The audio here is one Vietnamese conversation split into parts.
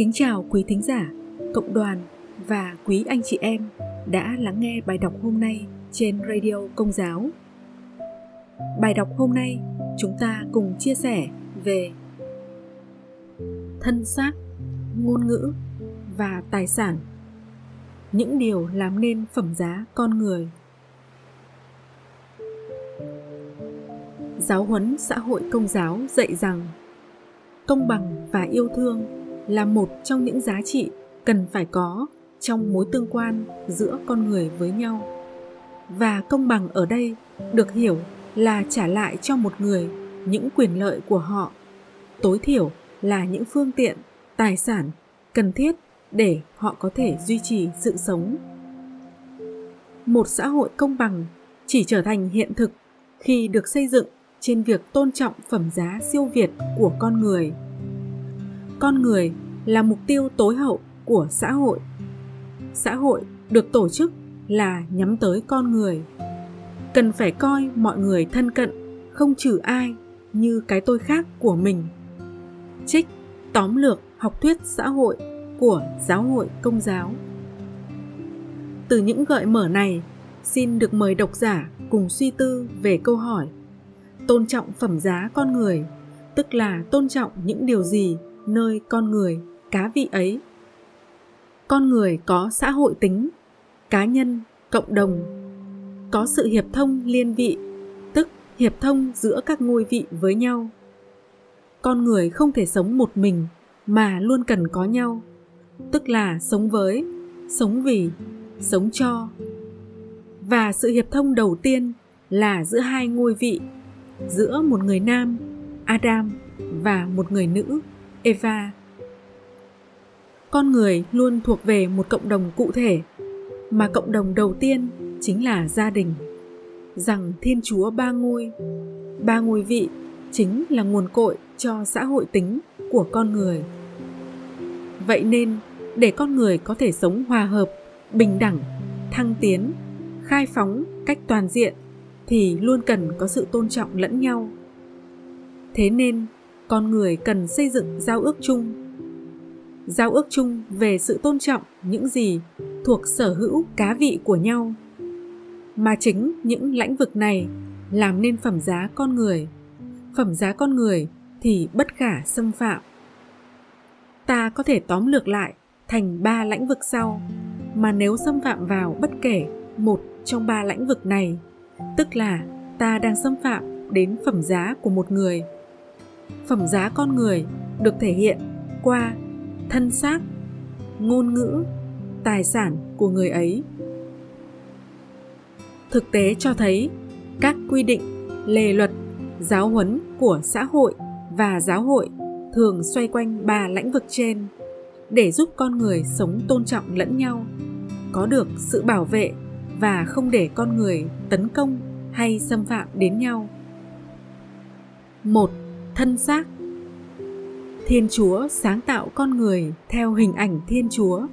Kính chào quý thính giả, cộng đoàn và quý anh chị em đã lắng nghe bài đọc hôm nay trên Radio Công giáo. Bài đọc hôm nay chúng ta cùng chia sẻ về thân xác, ngôn ngữ và tài sản. Những điều làm nên phẩm giá con người. Giáo huấn xã hội công giáo dạy rằng công bằng và yêu thương là một trong những giá trị cần phải có trong mối tương quan giữa con người với nhau. Và công bằng ở đây được hiểu là trả lại cho một người những quyền lợi của họ. Tối thiểu là những phương tiện, tài sản cần thiết để họ có thể duy trì sự sống. Một xã hội công bằng chỉ trở thành hiện thực khi được xây dựng trên việc tôn trọng phẩm giá siêu việt của con người con người là mục tiêu tối hậu của xã hội. Xã hội được tổ chức là nhắm tới con người. Cần phải coi mọi người thân cận, không trừ ai như cái tôi khác của mình. Trích tóm lược học thuyết xã hội của giáo hội công giáo. Từ những gợi mở này, xin được mời độc giả cùng suy tư về câu hỏi tôn trọng phẩm giá con người, tức là tôn trọng những điều gì nơi con người, cá vị ấy. Con người có xã hội tính, cá nhân, cộng đồng, có sự hiệp thông liên vị, tức hiệp thông giữa các ngôi vị với nhau. Con người không thể sống một mình mà luôn cần có nhau, tức là sống với, sống vì, sống cho. Và sự hiệp thông đầu tiên là giữa hai ngôi vị, giữa một người nam, adam, và một người nữ eva. Con người luôn thuộc về một cộng đồng cụ thể, mà cộng đồng đầu tiên chính là gia đình. Rằng thiên chúa ba ngôi ba ngôi vị chính là nguồn cội cho xã hội tính của con người. Vậy nên, để con người có thể sống hòa hợp, bình đẳng, thăng tiến, khai phóng cách toàn diện thì luôn cần có sự tôn trọng lẫn nhau. Thế nên con người cần xây dựng giao ước chung. Giao ước chung về sự tôn trọng những gì thuộc sở hữu cá vị của nhau. Mà chính những lãnh vực này làm nên phẩm giá con người. Phẩm giá con người thì bất khả xâm phạm. Ta có thể tóm lược lại thành ba lãnh vực sau, mà nếu xâm phạm vào bất kể một trong ba lãnh vực này, tức là ta đang xâm phạm đến phẩm giá của một người phẩm giá con người được thể hiện qua thân xác, ngôn ngữ, tài sản của người ấy. Thực tế cho thấy các quy định, lề luật, giáo huấn của xã hội và giáo hội thường xoay quanh ba lĩnh vực trên để giúp con người sống tôn trọng lẫn nhau, có được sự bảo vệ và không để con người tấn công hay xâm phạm đến nhau. Một thân xác Thiên Chúa sáng tạo con người theo hình ảnh Thiên Chúa.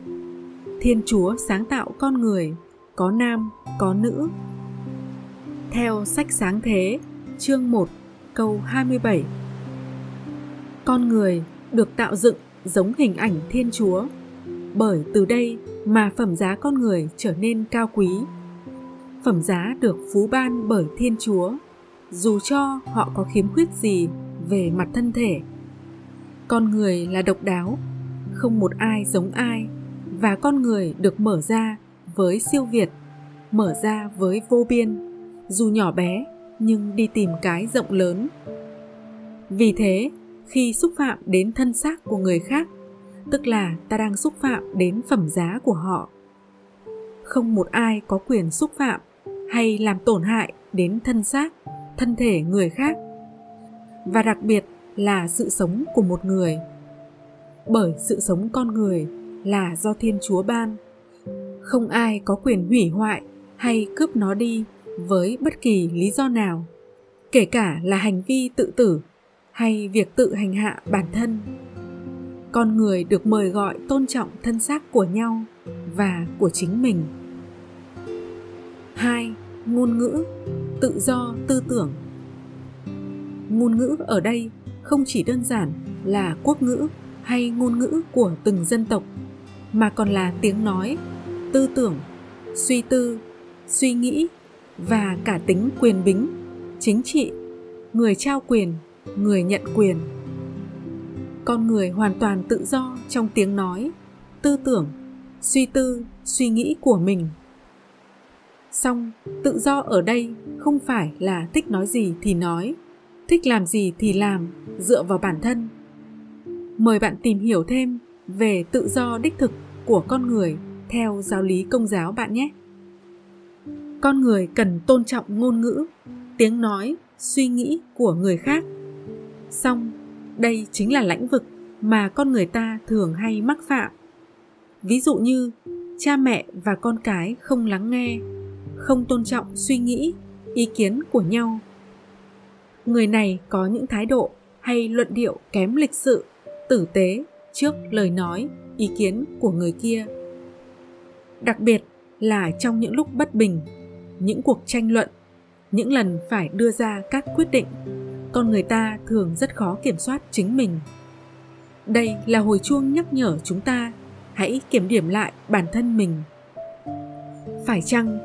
Thiên Chúa sáng tạo con người có nam, có nữ. Theo sách Sáng Thế, chương 1, câu 27. Con người được tạo dựng giống hình ảnh Thiên Chúa, bởi từ đây mà phẩm giá con người trở nên cao quý. Phẩm giá được phú ban bởi Thiên Chúa, dù cho họ có khiếm khuyết gì về mặt thân thể. Con người là độc đáo, không một ai giống ai, và con người được mở ra với siêu việt, mở ra với vô biên, dù nhỏ bé nhưng đi tìm cái rộng lớn. Vì thế, khi xúc phạm đến thân xác của người khác, tức là ta đang xúc phạm đến phẩm giá của họ, không một ai có quyền xúc phạm hay làm tổn hại đến thân xác, thân thể người khác và đặc biệt là sự sống của một người. Bởi sự sống con người là do thiên chúa ban. Không ai có quyền hủy hoại hay cướp nó đi với bất kỳ lý do nào, kể cả là hành vi tự tử hay việc tự hành hạ bản thân. Con người được mời gọi tôn trọng thân xác của nhau và của chính mình. Hai, ngôn ngữ tự do tư tưởng ngôn ngữ ở đây không chỉ đơn giản là quốc ngữ hay ngôn ngữ của từng dân tộc, mà còn là tiếng nói, tư tưởng, suy tư, suy nghĩ và cả tính quyền bính, chính trị, người trao quyền, người nhận quyền. Con người hoàn toàn tự do trong tiếng nói, tư tưởng, suy tư, suy nghĩ của mình. Song, tự do ở đây không phải là thích nói gì thì nói thích làm gì thì làm, dựa vào bản thân. Mời bạn tìm hiểu thêm về tự do đích thực của con người theo giáo lý công giáo bạn nhé. Con người cần tôn trọng ngôn ngữ, tiếng nói, suy nghĩ của người khác. Song, đây chính là lãnh vực mà con người ta thường hay mắc phạm. Ví dụ như, cha mẹ và con cái không lắng nghe, không tôn trọng suy nghĩ, ý kiến của nhau người này có những thái độ hay luận điệu kém lịch sự, tử tế trước lời nói, ý kiến của người kia. Đặc biệt là trong những lúc bất bình, những cuộc tranh luận, những lần phải đưa ra các quyết định, con người ta thường rất khó kiểm soát chính mình. Đây là hồi chuông nhắc nhở chúng ta hãy kiểm điểm lại bản thân mình. Phải chăng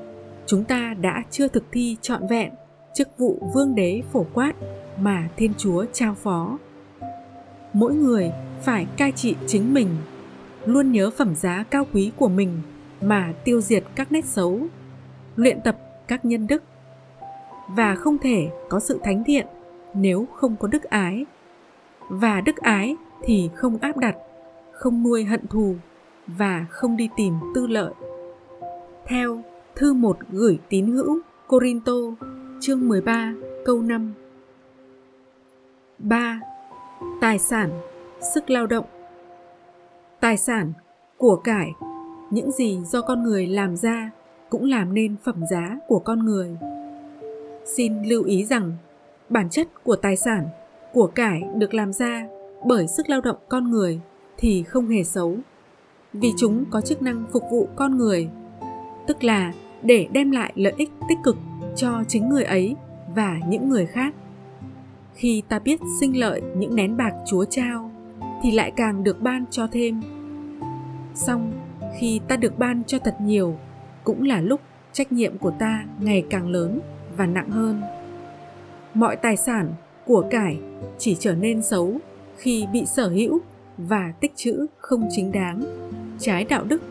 chúng ta đã chưa thực thi trọn vẹn chức vụ vương đế phổ quát mà thiên chúa trao phó. Mỗi người phải cai trị chính mình, luôn nhớ phẩm giá cao quý của mình mà tiêu diệt các nét xấu, luyện tập các nhân đức. Và không thể có sự thánh thiện nếu không có đức ái. Và đức ái thì không áp đặt, không nuôi hận thù và không đi tìm tư lợi. Theo thư một gửi tín hữu Corinto chương 13 câu 5 3. Tài sản, sức lao động Tài sản, của cải, những gì do con người làm ra cũng làm nên phẩm giá của con người. Xin lưu ý rằng bản chất của tài sản, của cải được làm ra bởi sức lao động con người thì không hề xấu vì chúng có chức năng phục vụ con người tức là để đem lại lợi ích tích cực cho chính người ấy và những người khác. Khi ta biết sinh lợi những nén bạc chúa trao, thì lại càng được ban cho thêm. Song khi ta được ban cho thật nhiều, cũng là lúc trách nhiệm của ta ngày càng lớn và nặng hơn. Mọi tài sản của cải chỉ trở nên xấu khi bị sở hữu và tích trữ không chính đáng, trái đạo đức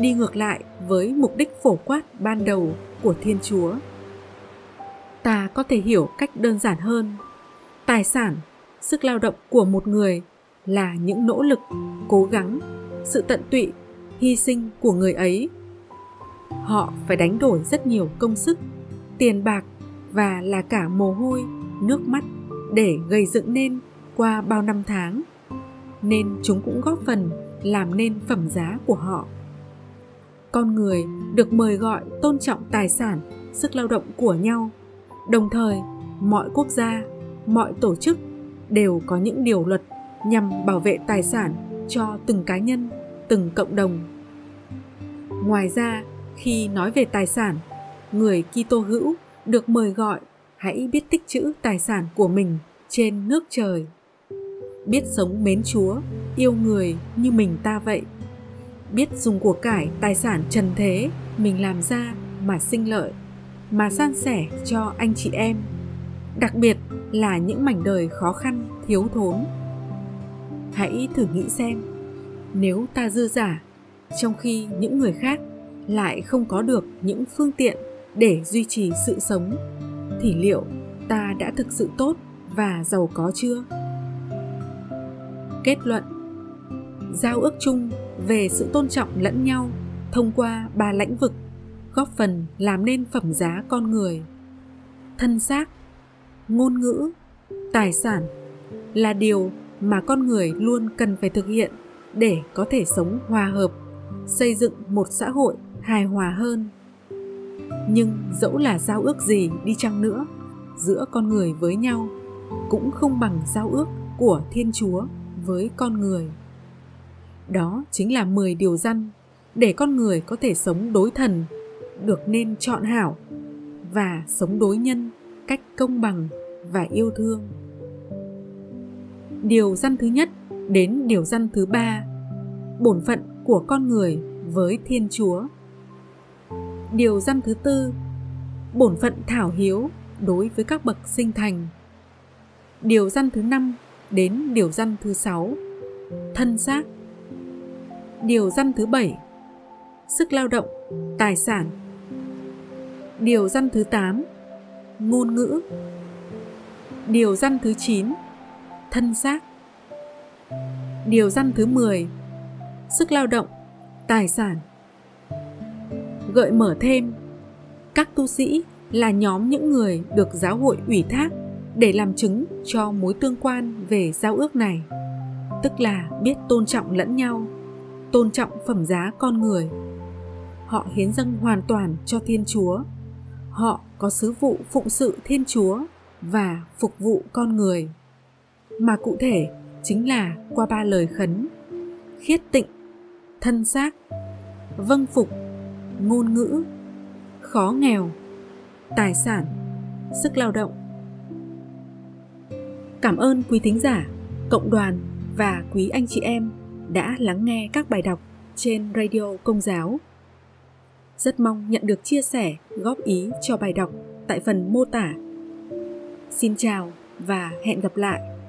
đi ngược lại với mục đích phổ quát ban đầu của thiên chúa. Ta có thể hiểu cách đơn giản hơn. Tài sản, sức lao động của một người là những nỗ lực, cố gắng, sự tận tụy, hy sinh của người ấy. Họ phải đánh đổi rất nhiều công sức, tiền bạc và là cả mồ hôi, nước mắt để gây dựng nên qua bao năm tháng. Nên chúng cũng góp phần làm nên phẩm giá của họ con người được mời gọi tôn trọng tài sản, sức lao động của nhau. Đồng thời, mọi quốc gia, mọi tổ chức đều có những điều luật nhằm bảo vệ tài sản cho từng cá nhân, từng cộng đồng. Ngoài ra, khi nói về tài sản, người kitô hữu được mời gọi hãy biết tích trữ tài sản của mình trên nước trời. Biết sống mến chúa, yêu người như mình ta vậy biết dùng của cải, tài sản trần thế, mình làm ra mà sinh lợi, mà san sẻ cho anh chị em. Đặc biệt là những mảnh đời khó khăn, thiếu thốn. Hãy thử nghĩ xem, nếu ta dư giả, trong khi những người khác lại không có được những phương tiện để duy trì sự sống, thì liệu ta đã thực sự tốt và giàu có chưa? Kết luận. Giao ước chung về sự tôn trọng lẫn nhau thông qua ba lĩnh vực, góp phần làm nên phẩm giá con người. Thân xác, ngôn ngữ, tài sản là điều mà con người luôn cần phải thực hiện để có thể sống hòa hợp, xây dựng một xã hội hài hòa hơn. Nhưng dẫu là giao ước gì đi chăng nữa, giữa con người với nhau cũng không bằng giao ước của thiên chúa với con người đó chính là 10 điều răn để con người có thể sống đối thần, được nên chọn hảo và sống đối nhân cách công bằng và yêu thương. Điều răn thứ nhất đến điều răn thứ ba, bổn phận của con người với thiên chúa. Điều răn thứ tư, bổn phận thảo hiếu đối với các bậc sinh thành. Điều răn thứ năm đến điều răn thứ sáu, thân xác điều răn thứ bảy. Sức lao động, tài sản. Điều răn thứ tám. Ngôn ngữ. Điều răn thứ chín. Thân xác. Điều răn thứ 10 sức lao động, tài sản. Gợi mở thêm, các tu sĩ là nhóm những người được giáo hội ủy thác để làm chứng cho mối tương quan về giao ước này, tức là biết tôn trọng lẫn nhau tôn trọng phẩm giá con người. Họ hiến dâng hoàn toàn cho thiên chúa. Họ có sứ vụ phụng sự thiên chúa và phục vụ con người. Mà cụ thể chính là qua ba lời khấn khiết tịnh, thân xác vâng phục, ngôn ngữ, khó nghèo, tài sản, sức lao động. Cảm ơn quý thính giả, cộng đoàn và quý anh chị em đã lắng nghe các bài đọc trên radio công giáo. Rất mong nhận được chia sẻ, góp ý cho bài đọc tại phần mô tả. Xin chào và hẹn gặp lại!